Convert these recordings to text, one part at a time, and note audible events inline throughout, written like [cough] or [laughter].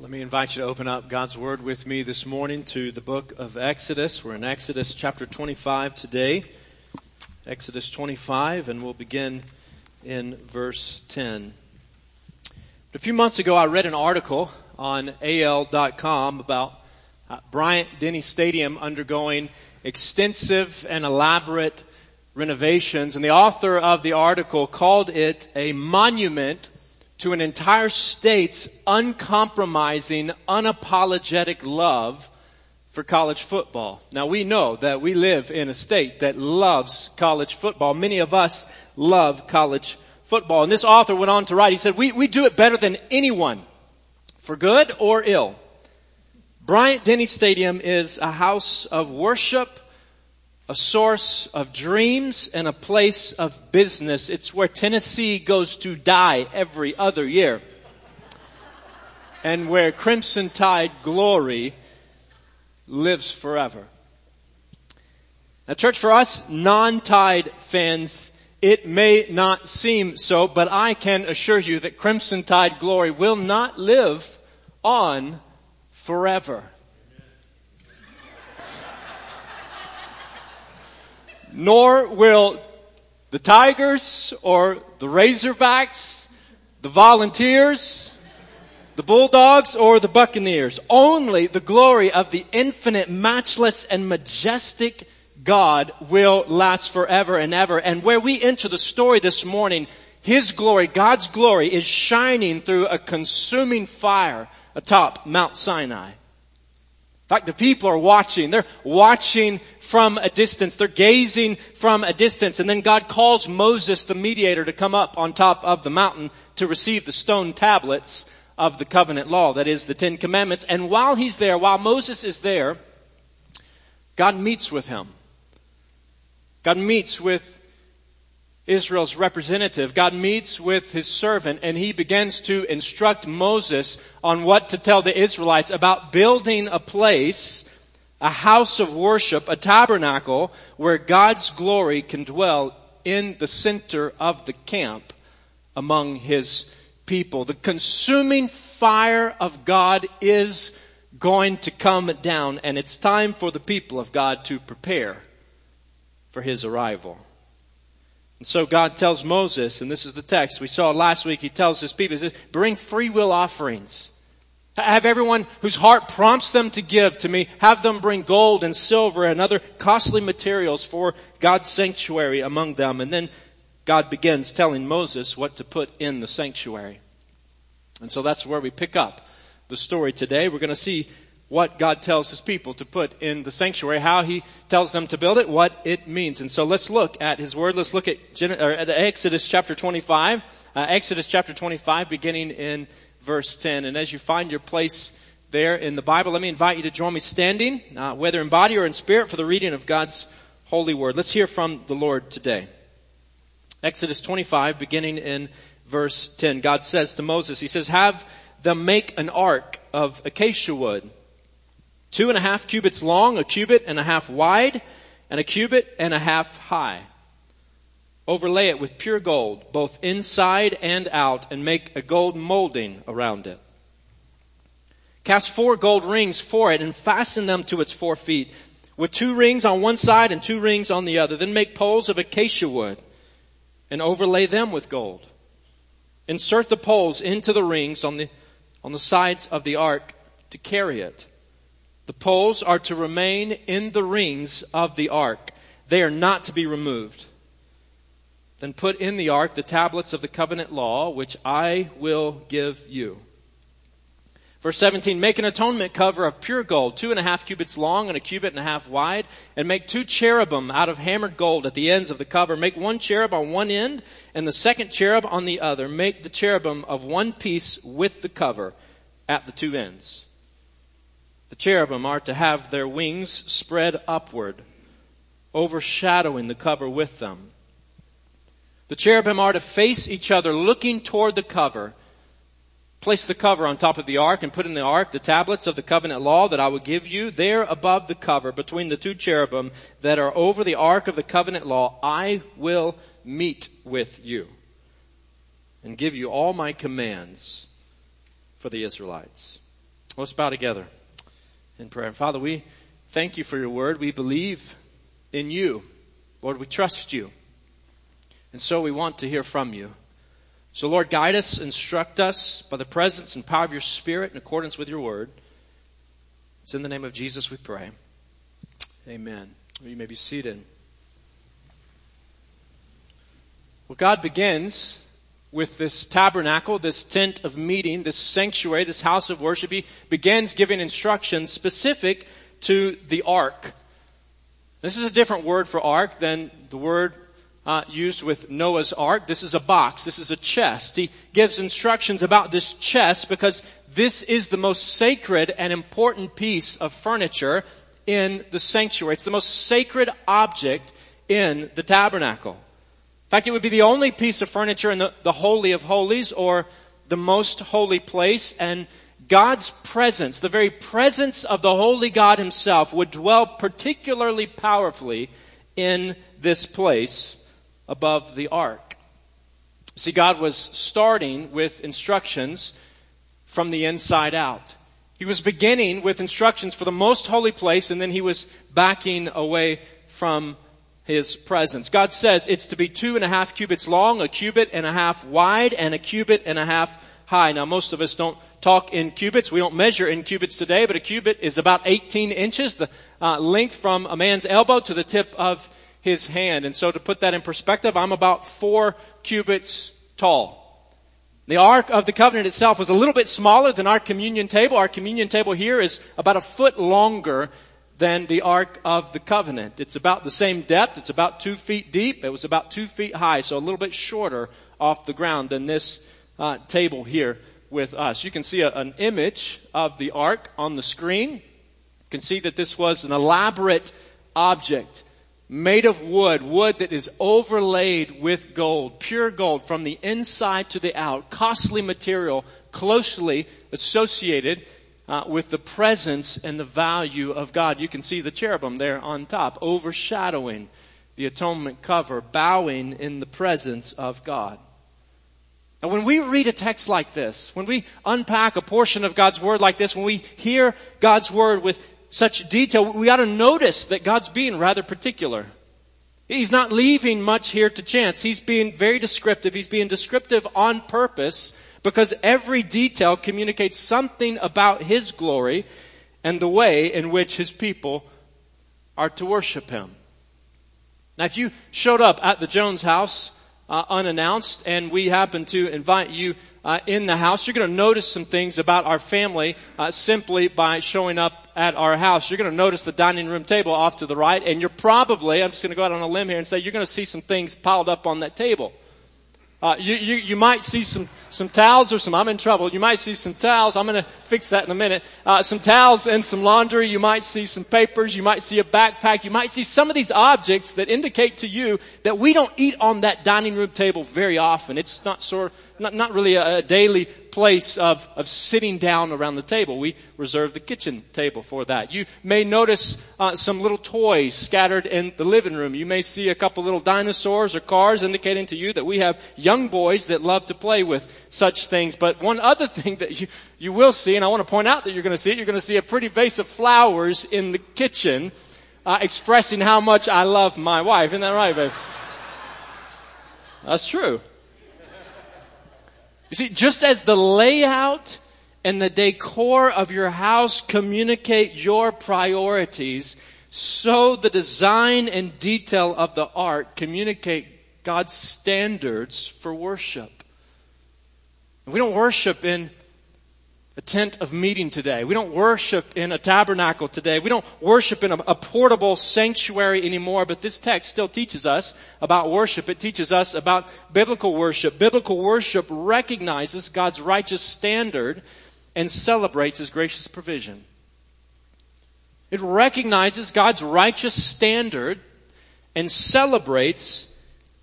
Let me invite you to open up God's Word with me this morning to the book of Exodus. We're in Exodus chapter 25 today. Exodus 25, and we'll begin in verse 10. A few months ago, I read an article on AL.com about uh, Bryant Denny Stadium undergoing extensive and elaborate renovations, and the author of the article called it a monument to an entire state's uncompromising, unapologetic love for college football. Now we know that we live in a state that loves college football. Many of us love college football. And this author went on to write, he said, we, we do it better than anyone, for good or ill. Bryant Denny Stadium is a house of worship a source of dreams and a place of business. It's where Tennessee goes to die every other year. And where Crimson Tide glory lives forever. Now church, for us non-Tide fans, it may not seem so, but I can assure you that Crimson Tide glory will not live on forever. Nor will the Tigers or the Razorbacks, the Volunteers, the Bulldogs or the Buccaneers. Only the glory of the infinite, matchless, and majestic God will last forever and ever. And where we enter the story this morning, His glory, God's glory, is shining through a consuming fire atop Mount Sinai. In fact, the people are watching. They're watching from a distance. They're gazing from a distance. And then God calls Moses, the mediator, to come up on top of the mountain to receive the stone tablets of the covenant law. That is the Ten Commandments. And while he's there, while Moses is there, God meets with him. God meets with Israel's representative. God meets with his servant and he begins to instruct Moses on what to tell the Israelites about building a place, a house of worship, a tabernacle where God's glory can dwell in the center of the camp among his people. The consuming fire of God is going to come down and it's time for the people of God to prepare for his arrival. And so God tells Moses, and this is the text we saw last week, he tells his people, he says, bring free will offerings. Have everyone whose heart prompts them to give to me, have them bring gold and silver and other costly materials for God's sanctuary among them. And then God begins telling Moses what to put in the sanctuary. And so that's where we pick up the story today. We're going to see what God tells His people to put in the sanctuary, how He tells them to build it, what it means. And so let's look at His Word. Let's look at, Gen- at Exodus chapter 25. Uh, Exodus chapter 25 beginning in verse 10. And as you find your place there in the Bible, let me invite you to join me standing, uh, whether in body or in spirit, for the reading of God's holy Word. Let's hear from the Lord today. Exodus 25 beginning in verse 10. God says to Moses, He says, have them make an ark of acacia wood Two and a half cubits long, a cubit and a half wide, and a cubit and a half high. Overlay it with pure gold, both inside and out, and make a gold molding around it. Cast four gold rings for it and fasten them to its four feet, with two rings on one side and two rings on the other. Then make poles of acacia wood and overlay them with gold. Insert the poles into the rings on the, on the sides of the ark to carry it. The poles are to remain in the rings of the ark. They are not to be removed. Then put in the ark the tablets of the covenant law, which I will give you. Verse 17, make an atonement cover of pure gold, two and a half cubits long and a cubit and a half wide, and make two cherubim out of hammered gold at the ends of the cover. Make one cherub on one end and the second cherub on the other. Make the cherubim of one piece with the cover at the two ends. The cherubim are to have their wings spread upward, overshadowing the cover with them. The cherubim are to face each other, looking toward the cover. Place the cover on top of the ark and put in the ark the tablets of the covenant law that I will give you. There above the cover, between the two cherubim that are over the ark of the covenant law, I will meet with you and give you all my commands for the Israelites. Let's bow together in prayer. Father, we thank you for your word. We believe in you. Lord, we trust you. And so we want to hear from you. So Lord, guide us, instruct us by the presence and power of your Spirit in accordance with your word. It's in the name of Jesus we pray. Amen. You may be seated. Well, God begins with this tabernacle, this tent of meeting, this sanctuary, this house of worship. He begins giving instructions specific to the ark. This is a different word for ark than the word uh, used with Noah's ark. This is a box. This is a chest. He gives instructions about this chest because this is the most sacred and important piece of furniture in the sanctuary. It's the most sacred object in the tabernacle. In fact, it would be the only piece of furniture in the, the Holy of Holies or the most holy place and God's presence, the very presence of the Holy God Himself would dwell particularly powerfully in this place above the ark. See, God was starting with instructions from the inside out. He was beginning with instructions for the most holy place and then he was backing away from his presence. God says it's to be two and a half cubits long, a cubit and a half wide, and a cubit and a half high. Now most of us don't talk in cubits. We don't measure in cubits today, but a cubit is about 18 inches, the uh, length from a man's elbow to the tip of his hand. And so to put that in perspective, I'm about four cubits tall. The Ark of the Covenant itself was a little bit smaller than our communion table. Our communion table here is about a foot longer than the Ark of the Covenant. It's about the same depth. It's about two feet deep. It was about two feet high, so a little bit shorter off the ground than this uh, table here with us. You can see a, an image of the Ark on the screen. You can see that this was an elaborate object made of wood, wood that is overlaid with gold, pure gold from the inside to the out, costly material closely associated uh, with the presence and the value of God. You can see the cherubim there on top, overshadowing the atonement cover, bowing in the presence of God. Now when we read a text like this, when we unpack a portion of God's Word like this, when we hear God's Word with such detail, we ought to notice that God's being rather particular. He's not leaving much here to chance. He's being very descriptive. He's being descriptive on purpose because every detail communicates something about His glory and the way in which His people are to worship Him. Now if you showed up at the Jones house uh, unannounced and we happen to invite you uh, in the house, you're going to notice some things about our family uh, simply by showing up at our house. You're going to notice the dining room table off to the right and you're probably, I'm just going to go out on a limb here and say you're going to see some things piled up on that table. Uh, you, you, you might see some, some towels or some, I'm in trouble. You might see some towels. I'm going to fix that in a minute. Uh, some towels and some laundry. You might see some papers. You might see a backpack. You might see some of these objects that indicate to you that we don't eat on that dining room table very often. It's not sort not, not really a, a daily place of, of sitting down around the table. We reserve the kitchen table for that. You may notice uh, some little toys scattered in the living room. You may see a couple little dinosaurs or cars indicating to you that we have young boys that love to play with such things. But one other [laughs] thing that you, you will see, and I want to point out that you're going to see it, you're going to see a pretty vase of flowers in the kitchen uh, expressing how much I love my wife. Isn't that right, babe? That's true. You see, just as the layout and the decor of your house communicate your priorities, so the design and detail of the ark communicate God's standards for worship. We don't worship in a tent of meeting today. We don't worship in a tabernacle today. We don't worship in a, a, portable sanctuary anymore, but this text still teaches us about worship. It teaches us about biblical worship. Biblical worship recognizes God's righteous standard and celebrates His gracious provision. It recognizes God's righteous standard and celebrates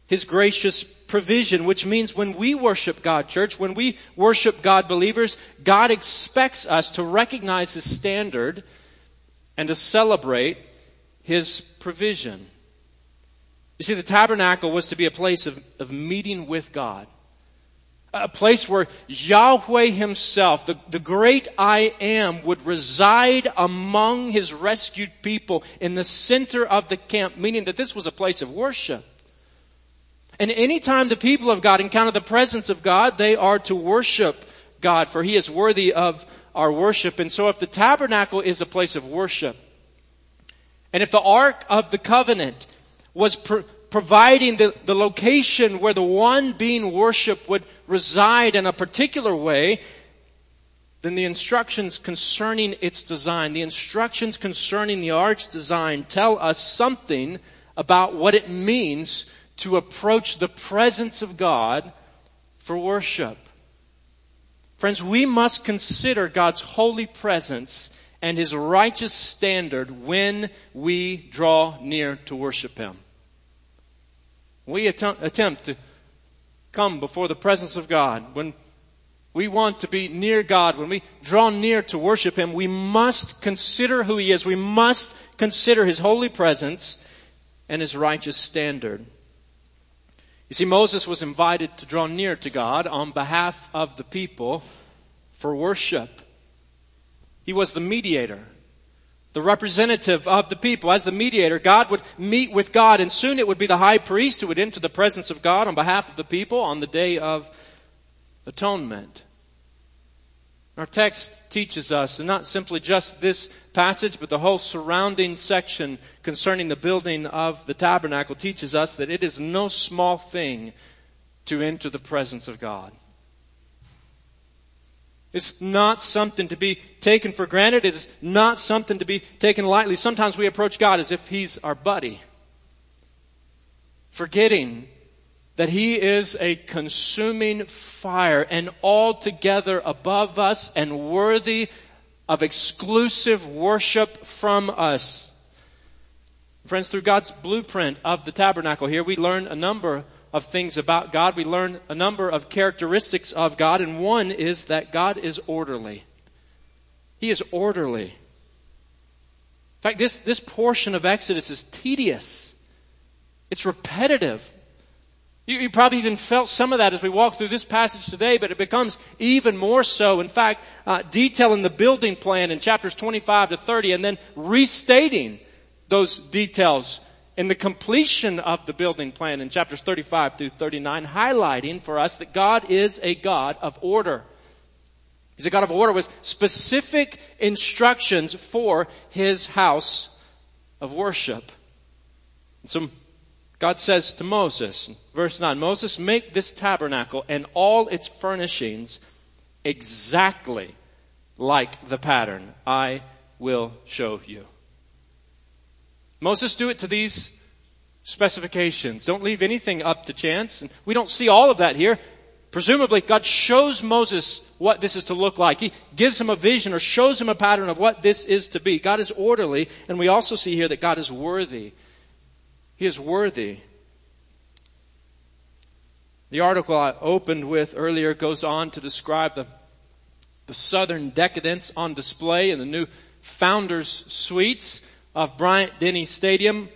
His gracious provision, which means when we worship God, church, when we worship God believers, God expects us to recognize His standard and to celebrate His provision. You see, the tabernacle was to be a place of, of meeting with God. a place where Yahweh himself, the, the great I am, would reside among his rescued people in the center of the camp, meaning that this was a place of worship. And anytime the people of God encounter the presence of God, they are to worship God, for he is worthy of our worship. And so if the tabernacle is a place of worship, and if the Ark of the Covenant was providing the, the location where the one being worshiped would reside in a particular way, then the instructions concerning its design, the instructions concerning the ark's design tell us something about what it means to approach the presence of God for worship. Friends, we must consider God's holy presence and His righteous standard when we draw near to worship Him. We attempt to come before the presence of God, when we want to be near God, when we draw near to worship Him, we must consider who He is. We must consider His holy presence and His righteous standard. You see, Moses was invited to draw near to God on behalf of the people for worship. He was the mediator the representative of the people. As the mediator, God would meet with God and soon it would be the high priest who would enter the presence of God on behalf of the people on the day of atonement. Our text teaches us, and not simply just this passage, but the whole surrounding section concerning the building of the tabernacle teaches us that it is no small thing to enter the presence of God. It's not something to be taken for granted. It is not something to be taken lightly. Sometimes we approach God as if He's our buddy, forgetting that He is a consuming fire and altogether above us and worthy of exclusive worship from us. Friends, through God's blueprint of the tabernacle here, we learn a number of things about God. We learn a number of characteristics of God, and one is that God is orderly. He is orderly. In fact, this, this portion of Exodus is tedious. It's repetitive. You, you, probably even felt some of that as we walk through this passage today, but it becomes even more so. In fact, uh, detailing the building plan in chapters 25 to 30 and then restating those details in the completion of the building plan in chapters 35 through 39, highlighting for us that God is a God of order. He's a God of order with specific instructions for His house of worship. And so God says to Moses, verse 9, Moses, make this tabernacle and all its furnishings exactly like the pattern I will show you. Moses, do it to these specifications. Don't leave anything up to chance. And we don't see all of that here. Presumably, God shows Moses what this is to look like. He gives him a vision or shows him a pattern of what this is to be. God is orderly, and we also see here that God is worthy. He is worthy. The article I opened with earlier goes on to describe the, the southern decadence on display in the new Founders Suites of Bryant Denny Stadium,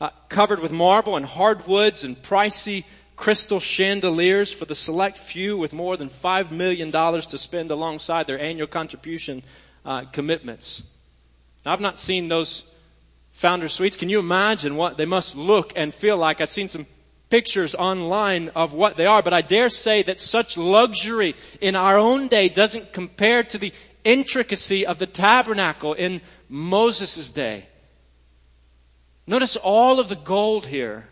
uh, covered with marble and hardwoods and pricey crystal chandeliers for the select few with more than $5 million to spend alongside their annual contribution uh, commitments. Now, I've not seen those founder suites. Can you imagine what they must look and feel like? I've seen some pictures online of what they are, but I dare say that such luxury in our own day doesn't compare to the intricacy of the tabernacle in Moses' day. Notice all of the gold here.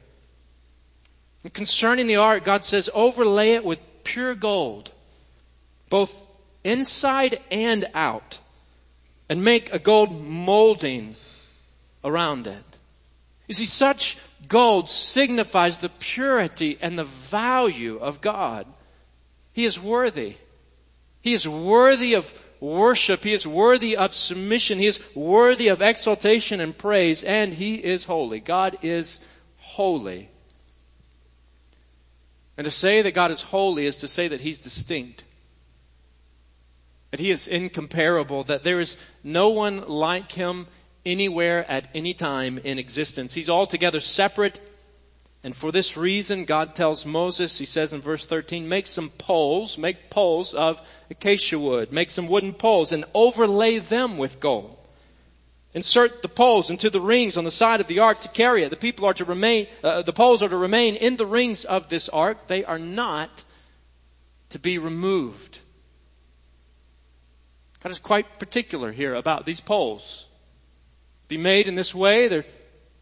And concerning the ark, God says, overlay it with pure gold, both inside and out, and make a gold molding around it. You see, such gold signifies the purity and the value of God. He is worthy. He is worthy of worship. He is worthy of submission. He is worthy of exaltation and praise, and He is holy. God is holy. And to say that God is holy is to say that He's distinct. That He is incomparable, that there is no one like Him anywhere at any time in existence. He's altogether separate And for this reason, God tells Moses, he says in verse 13, make some poles, make poles of acacia wood, make some wooden poles and overlay them with gold. Insert the poles into the rings on the side of the ark to carry it. The people are to remain, uh, the poles are to remain in the rings of this ark. They are not to be removed. God is quite particular here about these poles. Be made in this way. They're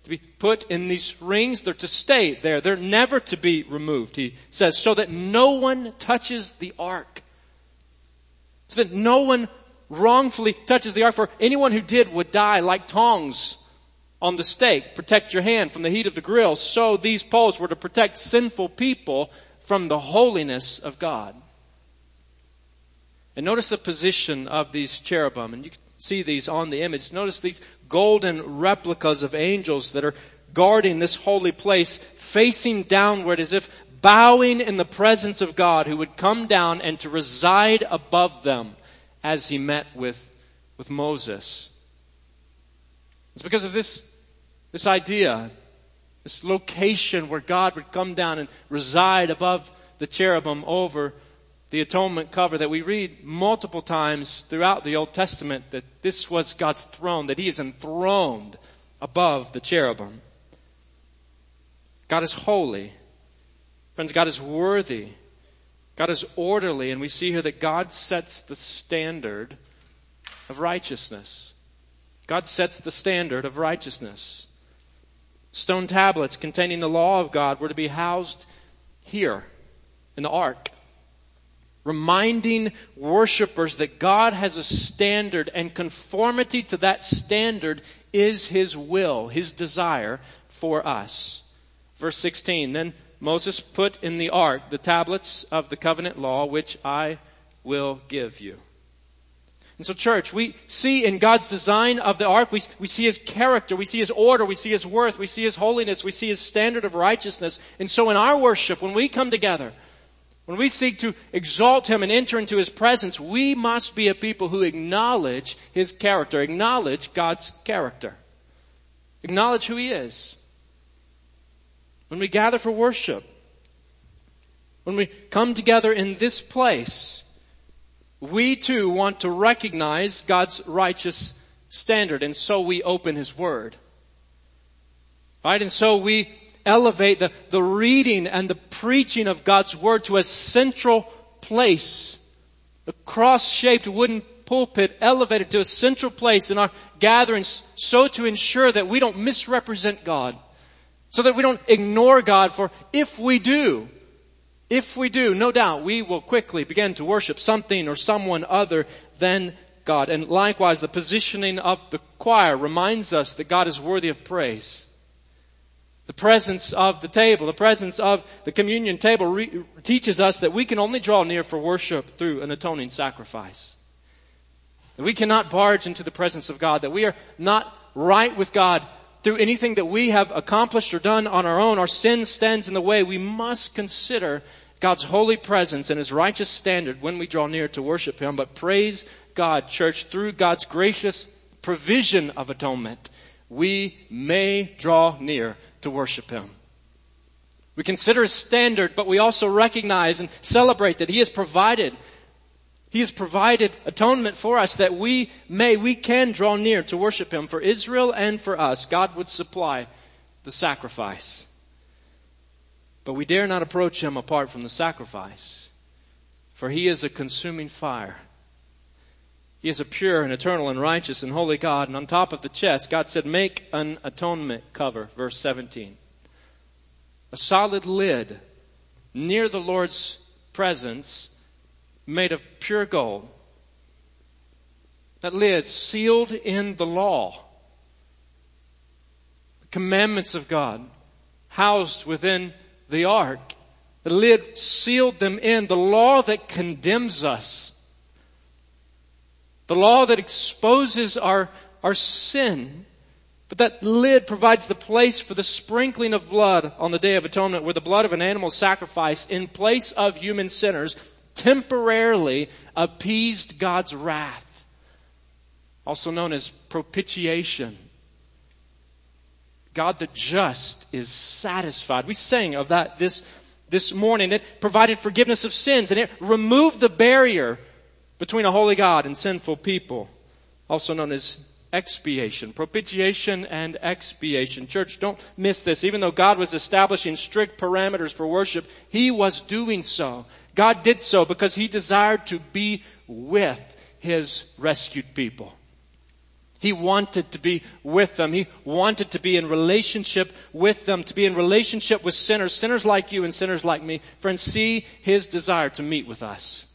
to be put in these rings. They're to stay there. They're never to be removed, he says, so that no one touches the ark. So that no one wrongfully touches the ark, for anyone who did would die like tongs on the steak. Protect your hand from the heat of the grill. So these poles were to protect sinful people from the holiness of God. And notice the position of these cherubim, and you see these on the image. Notice these golden replicas of angels that are guarding this holy place, facing downward as if bowing in the presence of God who would come down and to reside above them as he met with, with Moses. It's because of this, this idea, this location where God would come down and reside above the cherubim over the atonement cover that we read multiple times throughout the Old Testament that this was God's throne, that He is enthroned above the cherubim. God is holy. Friends, God is worthy. God is orderly, and we see here that God sets the standard of righteousness. God sets the standard of righteousness. Stone tablets containing the law of God were to be housed here in the ark reminding worshipers that God has a standard and conformity to that standard is His will, His desire for us. Verse 16, then Moses put in the ark the tablets of the covenant law which I will give you. And so church, we see in God's design of the ark, we, we see His character, we see His order, we see His worth, we see His holiness, we see His standard of righteousness. And so in our worship, when we come together, when we seek to exalt Him and enter into His presence, we must be a people who acknowledge His character, acknowledge God's character, acknowledge who He is. When we gather for worship, when we come together in this place, we too want to recognize God's righteous standard, and so we open His Word. Right? And so we elevate the, the reading and the preaching of God's Word to a central place. A cross-shaped wooden pulpit elevated to a central place in our gatherings so to ensure that we don't misrepresent God. So that we don't ignore God for if we do, if we do, no doubt we will quickly begin to worship something or someone other than God. And likewise, the positioning of the choir reminds us that God is worthy of praise. The presence of the table, the presence of the communion table re- teaches us that we can only draw near for worship through an atoning sacrifice. That we cannot barge into the presence of God, that we are not right with God through anything that we have accomplished or done on our own. Our sin stands in the way. We must consider God's holy presence and His righteous standard when we draw near to worship Him. But praise God, church, through God's gracious provision of atonement, we may draw near to worship Him. We consider His standard, but we also recognize and celebrate that He has provided he has provided atonement for us that we may, we can draw near to worship Him. For Israel and for us, God would supply the sacrifice. But we dare not approach Him apart from the sacrifice. For He is a consuming fire. He is a pure and eternal and righteous and holy God. And on top of the chest, God said, make an atonement cover, verse 17. A solid lid near the Lord's presence made of pure gold. That lid sealed in the law. The commandments of God housed within the ark. The lid sealed them in. The law that condemns us the law that exposes our, our sin. But that lid provides the place for the sprinkling of blood on the Day of Atonement where the blood of an animal sacrificed in place of human sinners temporarily appeased God's wrath. Also known as propitiation. God the just is satisfied. We sang of that this, this morning. It provided forgiveness of sins and it removed the barrier between a holy God and sinful people, also known as expiation, propitiation and expiation. Church, don't miss this. Even though God was establishing strict parameters for worship, He was doing so. God did so because He desired to be with His rescued people. He wanted to be with them. He wanted to be in relationship with them, to be in relationship with sinners, sinners like you and sinners like me. Friends, see His desire to meet with us.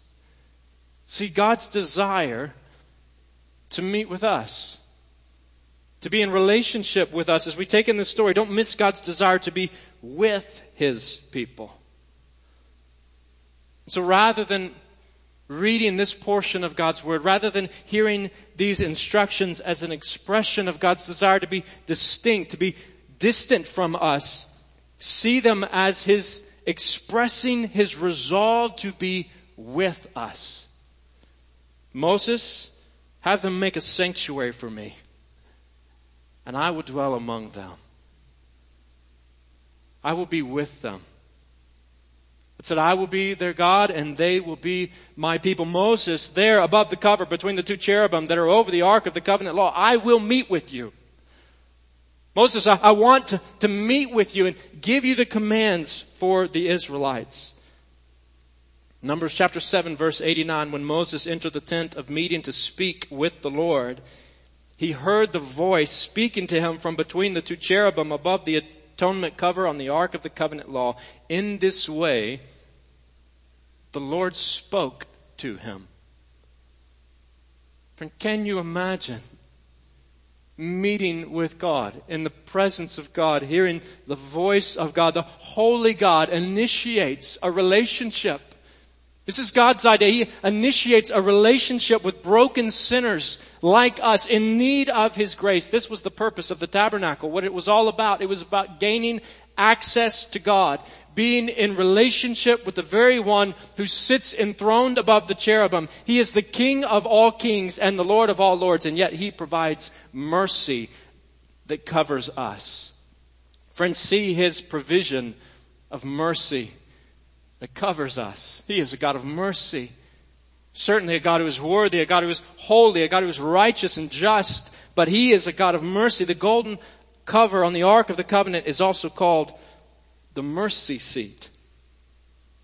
See God's desire to meet with us to be in relationship with us as we take in this story. Don't miss God's desire to be with His people. So rather than reading this portion of God's Word, rather than hearing these instructions as an expression of God's desire to be distinct, to be distant from us, see them as His expressing His resolve to be with us. Moses, have them make a sanctuary for me and I will dwell among them. I will be with them. It said, I will be their God and they will be my people. Moses, there above the cover between the two cherubim that are over the ark of the covenant law, I will meet with you. Moses, I, I want to, to meet with you and give you the commands for the Israelites. Numbers chapter 7 verse 89, when Moses entered the tent of meeting to speak with the Lord, he heard the voice speaking to him from between the two cherubim above the atonement cover on the Ark of the Covenant law. In this way, the Lord spoke to him. can you imagine meeting with God, in the presence of God, hearing the voice of God? The Holy God initiates a relationship this is God's idea. He initiates a relationship with broken sinners like us in need of His grace. This was the purpose of the tabernacle, what it was all about. It was about gaining access to God, being in relationship with the very one who sits enthroned above the cherubim. He is the King of all kings and the Lord of all lords, and yet He provides mercy that covers us. Friends, see His provision of mercy that covers us. He is a God of mercy. Certainly a God who is worthy, a God who is holy, a God who is righteous and just, but He is a God of mercy. The golden cover on the Ark of the Covenant is also called the mercy seat.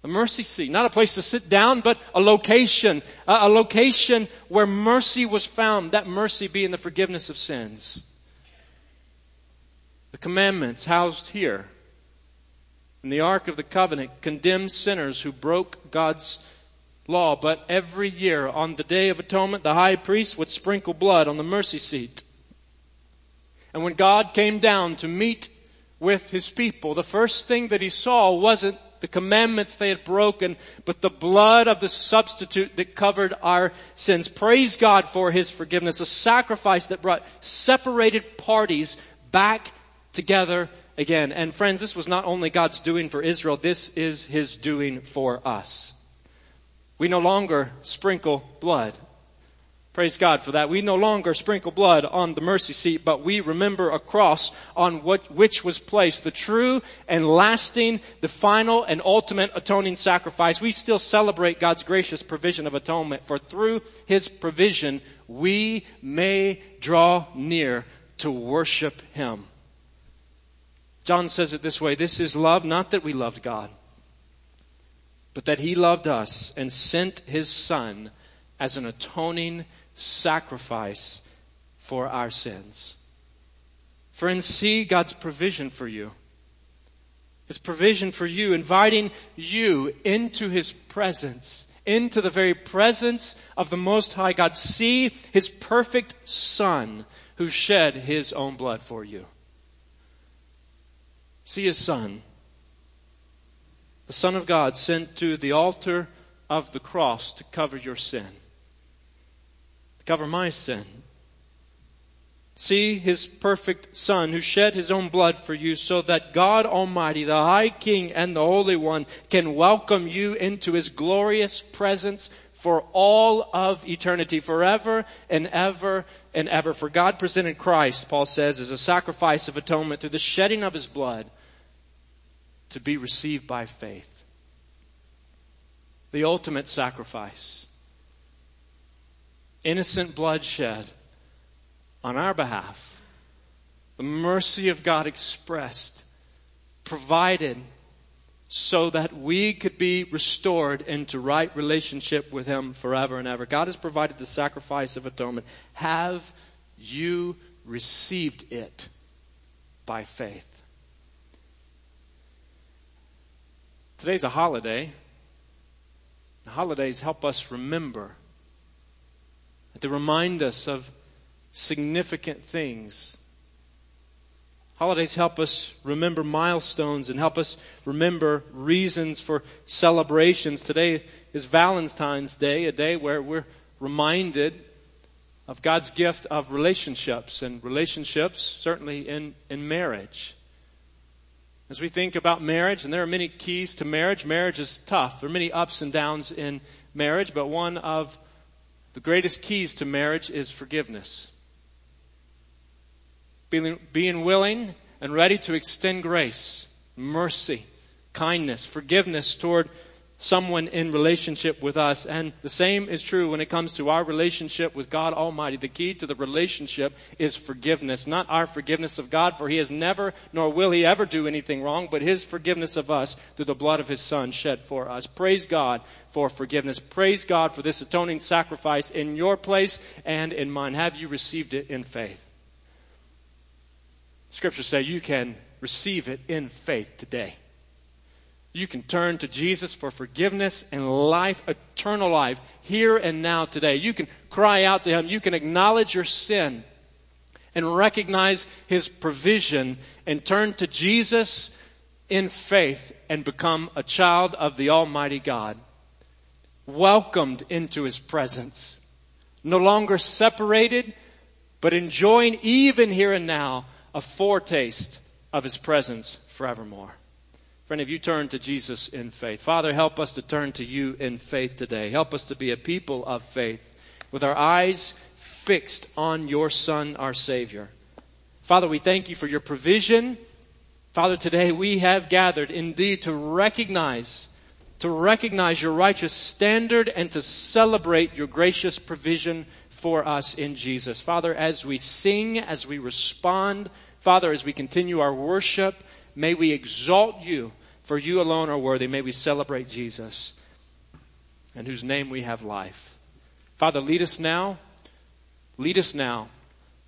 A mercy seat, not a place to sit down, but a location, a location where mercy was found, that mercy being the forgiveness of sins. The commandments housed here and the Ark of the Covenant condemns sinners who broke God's law. But every year on the Day of Atonement, the high priest would sprinkle blood on the mercy seat. And when God came down to meet with his people, the first thing that he saw wasn't the commandments they had broken, but the blood of the substitute that covered our sins. Praise God for his forgiveness, a sacrifice that brought separated parties back together again. And friends, this was not only God's doing for Israel, this is His doing for us. We no longer sprinkle blood. Praise God for that. We no longer sprinkle blood on the mercy seat, but we remember a cross on what, which was placed, the true and lasting, the final and ultimate atoning sacrifice. We still celebrate God's gracious provision of atonement, for through His provision, we may draw near to worship Him. John says it this way, this is love, not that we loved God, but that He loved us and sent His Son as an atoning sacrifice for our sins. Friends, see God's provision for you. His provision for you, inviting you into His presence, into the very presence of the Most High God. See His perfect Son who shed His own blood for you. See his son, the Son of God sent to the altar of the cross to cover your sin, to cover my sin. See his perfect Son who shed his own blood for you so that God Almighty, the High King and the Holy One can welcome you into his glorious presence for all of eternity, forever and ever and ever. For God presented Christ, Paul says, as a sacrifice of atonement through the shedding of his blood to be received by faith. The ultimate sacrifice. Innocent bloodshed on our behalf. The mercy of God expressed, provided so that we could be restored into right relationship with Him forever and ever. God has provided the sacrifice of atonement. Have you received it by faith? Today's a holiday. The holidays help us remember, They remind us of significant things Holidays help us remember milestones and help us remember reasons for celebrations. Today is Valentine's Day, a day where we're reminded of God's gift of relationships and relationships certainly in, in marriage. As we think about marriage, and there are many keys to marriage, marriage is tough. There are many ups and downs in marriage, but one of the greatest keys to marriage is forgiveness being, willing and ready to extend grace, mercy, kindness, forgiveness toward someone in relationship with us. And the same is true when it comes to our relationship with God Almighty. The key to the relationship is forgiveness. Not our forgiveness of God, for He has never, nor will He ever do anything wrong, but His forgiveness of us through the blood of His Son shed for us. Praise God for forgiveness. Praise God for this atoning sacrifice in your place and in mine. Have you received it in faith? Scriptures say you can receive it in faith today. You can turn to Jesus for forgiveness and life, eternal life, here and now today. You can cry out to Him. You can acknowledge your sin and recognize His provision and turn to Jesus in faith and become a child of the Almighty God. Welcomed into His presence. No longer separated, but enjoying even here and now a foretaste of his presence forevermore. Friend, if you turn to Jesus in faith, Father, help us to turn to you in faith today. Help us to be a people of faith with our eyes fixed on your Son, our Savior. Father, we thank you for your provision. Father, today we have gathered indeed to recognize, to recognize your righteous standard and to celebrate your gracious provision for us in Jesus. Father, as we sing, as we respond, Father, as we continue our worship, may we exalt you, for you alone are worthy. May we celebrate Jesus, in whose name we have life. Father, lead us now. Lead us now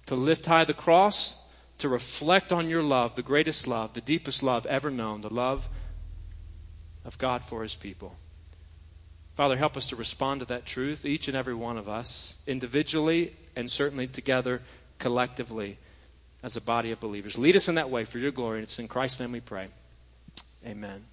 to lift high the cross, to reflect on your love, the greatest love, the deepest love ever known, the love of God for his people. Father, help us to respond to that truth, each and every one of us, individually and certainly together collectively as a body of believers. Lead us in that way for your glory, and it's in Christ's name we pray. Amen.